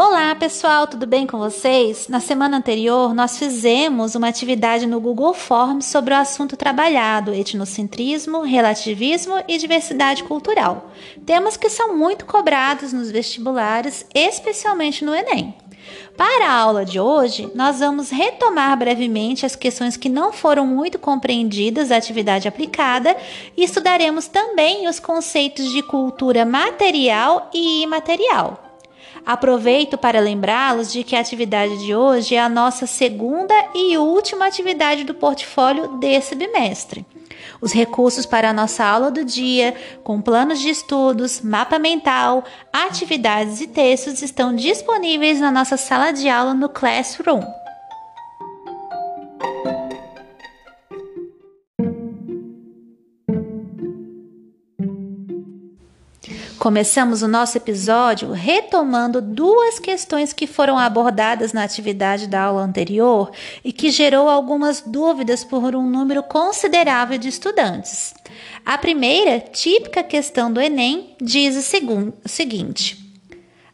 Olá pessoal, tudo bem com vocês? Na semana anterior, nós fizemos uma atividade no Google Forms sobre o assunto trabalhado: etnocentrismo, relativismo e diversidade cultural. Temas que são muito cobrados nos vestibulares, especialmente no Enem. Para a aula de hoje, nós vamos retomar brevemente as questões que não foram muito compreendidas da atividade aplicada e estudaremos também os conceitos de cultura material e imaterial. Aproveito para lembrá-los de que a atividade de hoje é a nossa segunda e última atividade do portfólio desse bimestre. Os recursos para a nossa aula do dia, com planos de estudos, mapa mental, atividades e textos estão disponíveis na nossa sala de aula no Classroom. Começamos o nosso episódio retomando duas questões que foram abordadas na atividade da aula anterior e que gerou algumas dúvidas por um número considerável de estudantes. A primeira, típica questão do Enem, diz o seguinte: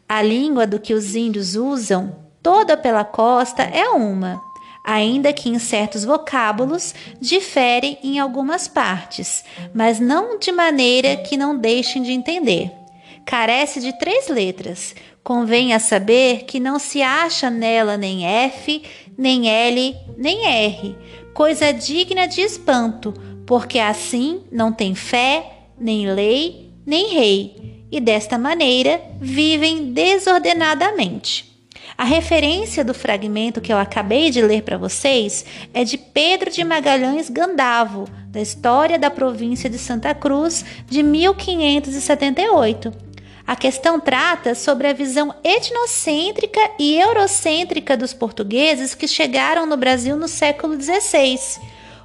A língua do que os índios usam, toda pela costa, é uma ainda que em certos vocábulos diferem em algumas partes, mas não de maneira que não deixem de entender. Carece de três letras. Convém a saber que não se acha nela nem F, nem L, nem R, coisa digna de espanto, porque assim não tem fé, nem lei, nem rei, e desta maneira vivem desordenadamente. A referência do fragmento que eu acabei de ler para vocês é de Pedro de Magalhães Gandavo, da História da Província de Santa Cruz, de 1578. A questão trata sobre a visão etnocêntrica e eurocêntrica dos portugueses que chegaram no Brasil no século XVI.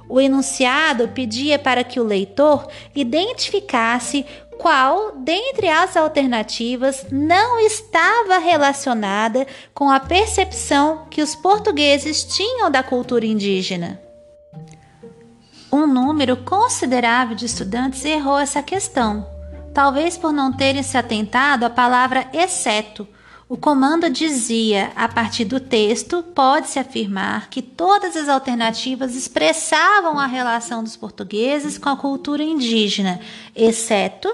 O enunciado pedia para que o leitor identificasse qual, dentre as alternativas, não estava relacionada com a percepção que os portugueses tinham da cultura indígena. Um número considerável de estudantes errou essa questão, talvez por não terem se atentado à palavra exceto o comando dizia, a partir do texto, pode-se afirmar que todas as alternativas expressavam a relação dos portugueses com a cultura indígena, exceto.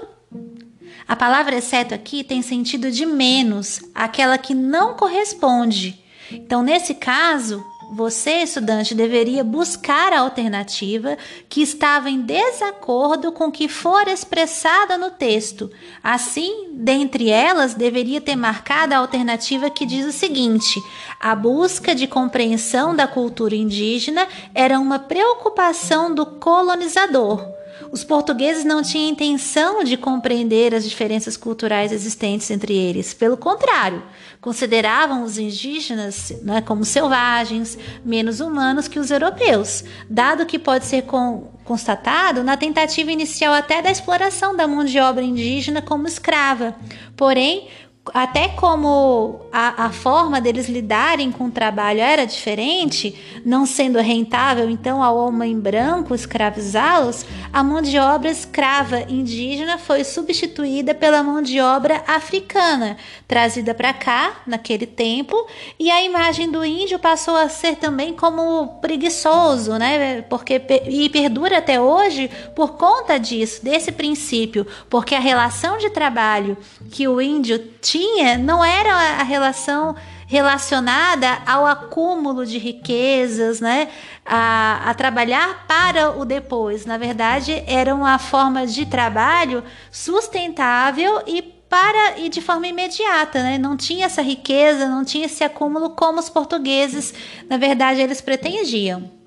A palavra exceto aqui tem sentido de menos, aquela que não corresponde. Então, nesse caso, você, estudante, deveria buscar a alternativa que estava em desacordo com o que for expressada no texto. Assim, dentre elas, deveria ter marcado a alternativa que diz o seguinte: a busca de compreensão da cultura indígena era uma preocupação do colonizador os portugueses não tinham intenção de compreender as diferenças culturais existentes entre eles. Pelo contrário, consideravam os indígenas né, como selvagens, menos humanos que os europeus, dado que pode ser com, constatado na tentativa inicial até da exploração da mão de obra indígena como escrava. Porém, até como a, a, forma deles lidarem com o trabalho era diferente, não sendo rentável então ao homem branco escravizá-los, a mão de obra escrava indígena foi substituída pela mão de obra africana, trazida para cá naquele tempo, e a imagem do índio passou a ser também como preguiçoso, né? Porque e perdura até hoje por conta disso, desse princípio, porque a relação de trabalho que o índio tinha tinha não era a relação relacionada ao acúmulo de riquezas, né? A, a, trabalhar para o depois. Na verdade, era uma forma de trabalho sustentável e para e de forma imediata, né? Não tinha essa riqueza, não tinha esse acúmulo como os portugueses, na verdade, eles pretendiam.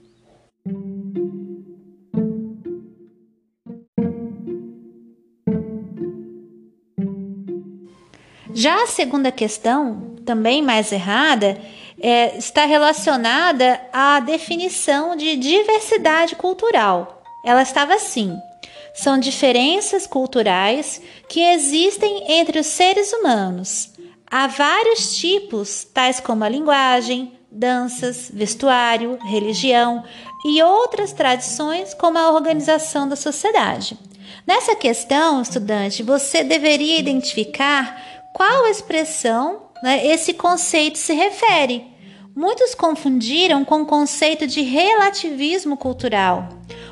Já a segunda questão, também mais errada, é, está relacionada à definição de diversidade cultural. Ela estava assim: são diferenças culturais que existem entre os seres humanos. Há vários tipos, tais como a linguagem, danças, vestuário, religião e outras tradições, como a organização da sociedade. Nessa questão, estudante, você deveria identificar qual expressão né, esse conceito se refere. Muitos confundiram com o conceito de relativismo cultural.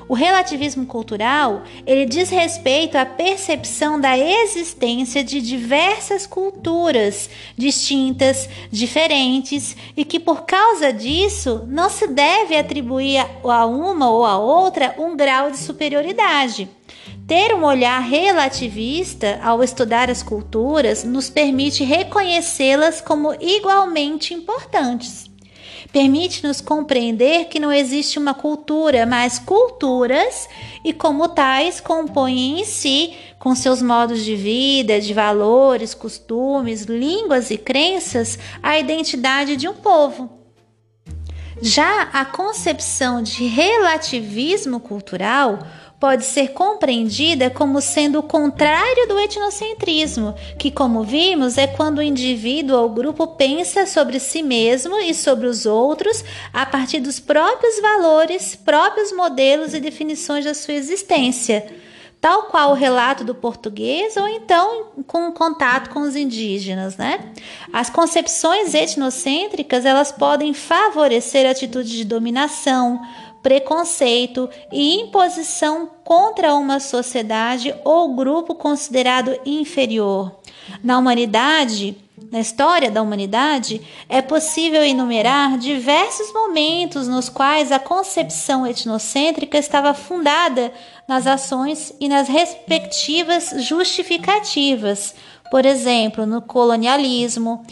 O relativismo cultural, ele diz respeito à percepção da existência de diversas culturas distintas, diferentes e que por causa disso não se deve atribuir a uma ou a outra um grau de superioridade. Ter um olhar relativista ao estudar as culturas nos permite reconhecê-las como igualmente importantes. Permite-nos compreender que não existe uma cultura, mas culturas, e como tais compõem em si, com seus modos de vida, de valores, costumes, línguas e crenças, a identidade de um povo. Já a concepção de relativismo cultural pode ser compreendida como sendo o contrário do etnocentrismo, que, como vimos, é quando o indivíduo ou grupo pensa sobre si mesmo e sobre os outros a partir dos próprios valores, próprios modelos e definições da sua existência. Tal qual o relato do português, ou então com contato com os indígenas, né? As concepções etnocêntricas elas podem favorecer atitudes de dominação, preconceito e imposição contra uma sociedade ou grupo considerado inferior. Na humanidade, na história da humanidade, é possível enumerar diversos momentos nos quais a concepção etnocêntrica estava fundada nas ações e nas respectivas justificativas, por exemplo, no colonialismo,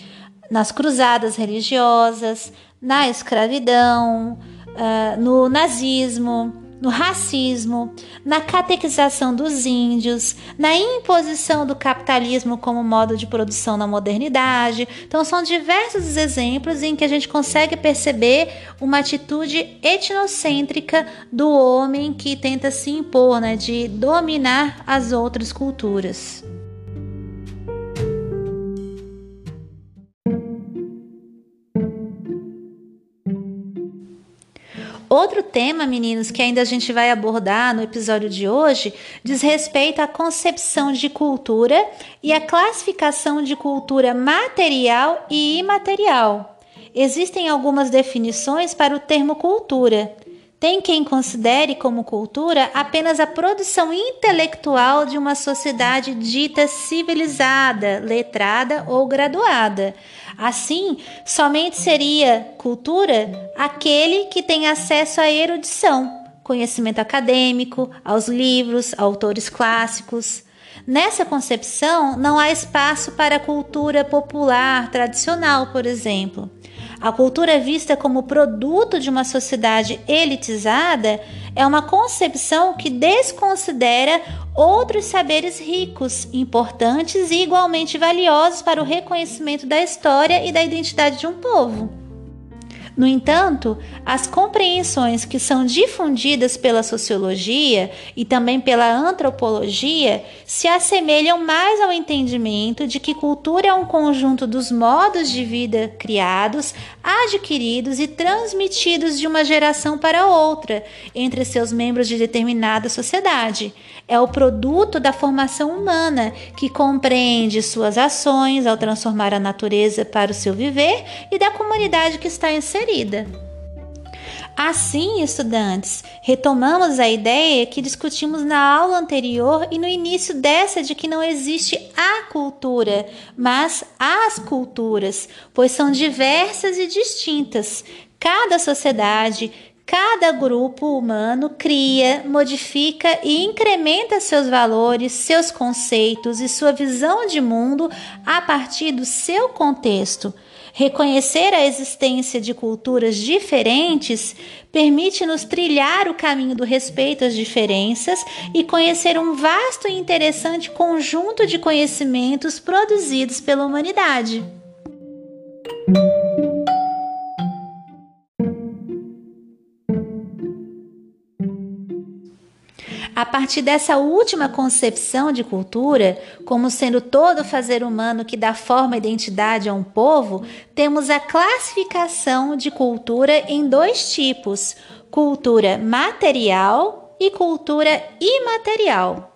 nas cruzadas religiosas, na escravidão, uh, no nazismo, no racismo, na catequização dos índios, na imposição do capitalismo como modo de produção na modernidade. Então, são diversos exemplos em que a gente consegue perceber uma atitude etnocêntrica do homem que tenta se impor, né, de dominar as outras culturas. Outro tema, meninos, que ainda a gente vai abordar no episódio de hoje, diz respeito à concepção de cultura e à classificação de cultura material e imaterial. Existem algumas definições para o termo cultura. Tem quem considere como cultura apenas a produção intelectual de uma sociedade dita civilizada, letrada ou graduada. Assim, somente seria cultura aquele que tem acesso à erudição, conhecimento acadêmico, aos livros, autores clássicos. Nessa concepção, não há espaço para a cultura popular tradicional, por exemplo. A cultura vista como produto de uma sociedade elitizada é uma concepção que desconsidera outros saberes ricos, importantes e igualmente valiosos para o reconhecimento da história e da identidade de um povo. No entanto, as compreensões que são difundidas pela sociologia e também pela antropologia se assemelham mais ao entendimento de que cultura é um conjunto dos modos de vida criados, adquiridos e transmitidos de uma geração para outra entre seus membros de determinada sociedade. É o produto da formação humana que compreende suas ações ao transformar a natureza para o seu viver e da comunidade que está inserida. Assim, estudantes, retomamos a ideia que discutimos na aula anterior e no início dessa de que não existe a cultura, mas as culturas, pois são diversas e distintas. Cada sociedade, Cada grupo humano cria, modifica e incrementa seus valores, seus conceitos e sua visão de mundo a partir do seu contexto. Reconhecer a existência de culturas diferentes permite-nos trilhar o caminho do respeito às diferenças e conhecer um vasto e interessante conjunto de conhecimentos produzidos pela humanidade. A partir dessa última concepção de cultura, como sendo todo fazer humano que dá forma e identidade a um povo, temos a classificação de cultura em dois tipos: cultura material e cultura imaterial.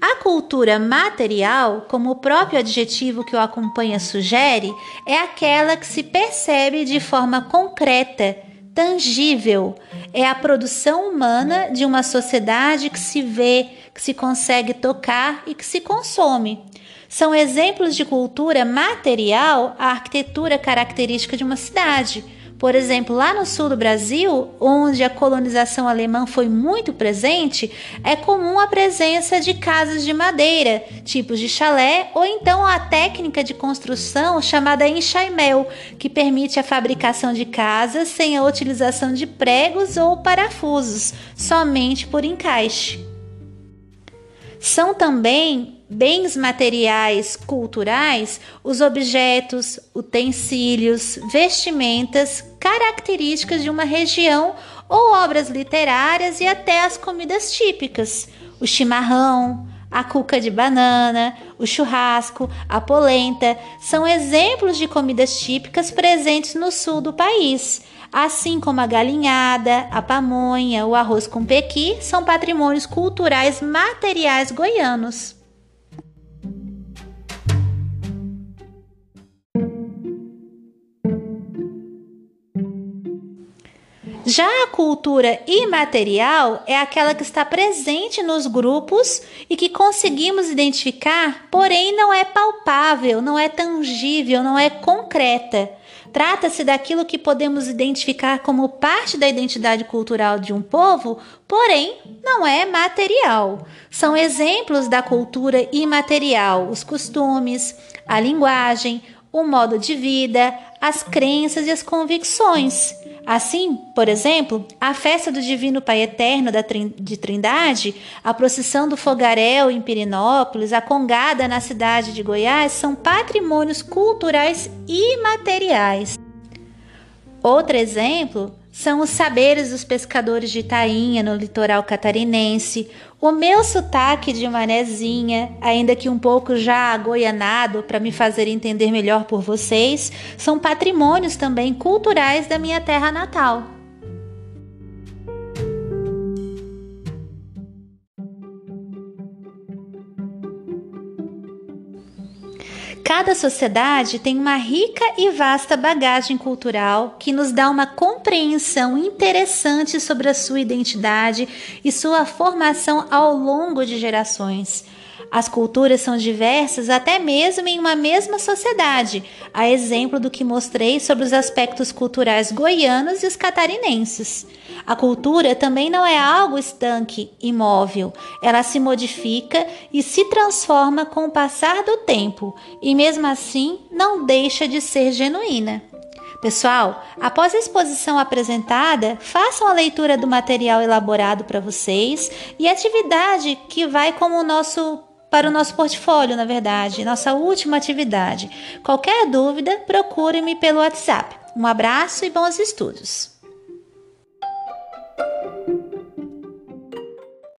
A cultura material, como o próprio adjetivo que o acompanha sugere, é aquela que se percebe de forma concreta, tangível. É a produção humana de uma sociedade que se vê, que se consegue tocar e que se consome. São exemplos de cultura material a arquitetura característica de uma cidade por exemplo, lá no sul do Brasil, onde a colonização alemã foi muito presente, é comum a presença de casas de madeira, tipos de chalé, ou então a técnica de construção chamada enxaimel, que permite a fabricação de casas sem a utilização de pregos ou parafusos, somente por encaixe. São também bens materiais culturais os objetos, utensílios, vestimentas características de uma região ou obras literárias e até as comidas típicas, o chimarrão, a cuca de banana, o churrasco, a polenta são exemplos de comidas típicas presentes no sul do país, assim como a galinhada, a pamonha, o arroz com pequi são patrimônios culturais materiais goianos. Já a cultura imaterial é aquela que está presente nos grupos e que conseguimos identificar, porém não é palpável, não é tangível, não é concreta. Trata-se daquilo que podemos identificar como parte da identidade cultural de um povo, porém não é material. São exemplos da cultura imaterial: os costumes, a linguagem, o modo de vida, as crenças e as convicções. Assim, por exemplo, a festa do Divino Pai Eterno de Trindade, a procissão do Fogaréu em Pirinópolis, a congada na cidade de Goiás são patrimônios culturais imateriais. Outro exemplo são os saberes dos pescadores de Itainha, no litoral catarinense, o meu sotaque de manezinha, ainda que um pouco já agoianado para me fazer entender melhor por vocês, são patrimônios também culturais da minha terra natal. Cada sociedade tem uma rica e vasta bagagem cultural que nos dá uma compreensão interessante sobre a sua identidade e sua formação ao longo de gerações. As culturas são diversas até mesmo em uma mesma sociedade, a exemplo do que mostrei sobre os aspectos culturais goianos e os catarinenses. A cultura também não é algo estanque, imóvel. Ela se modifica e se transforma com o passar do tempo, e mesmo assim não deixa de ser genuína. Pessoal, após a exposição apresentada, façam a leitura do material elaborado para vocês e atividade que vai como o nosso para o nosso portfólio, na verdade, nossa última atividade. Qualquer dúvida, procure-me pelo WhatsApp. Um abraço e bons estudos!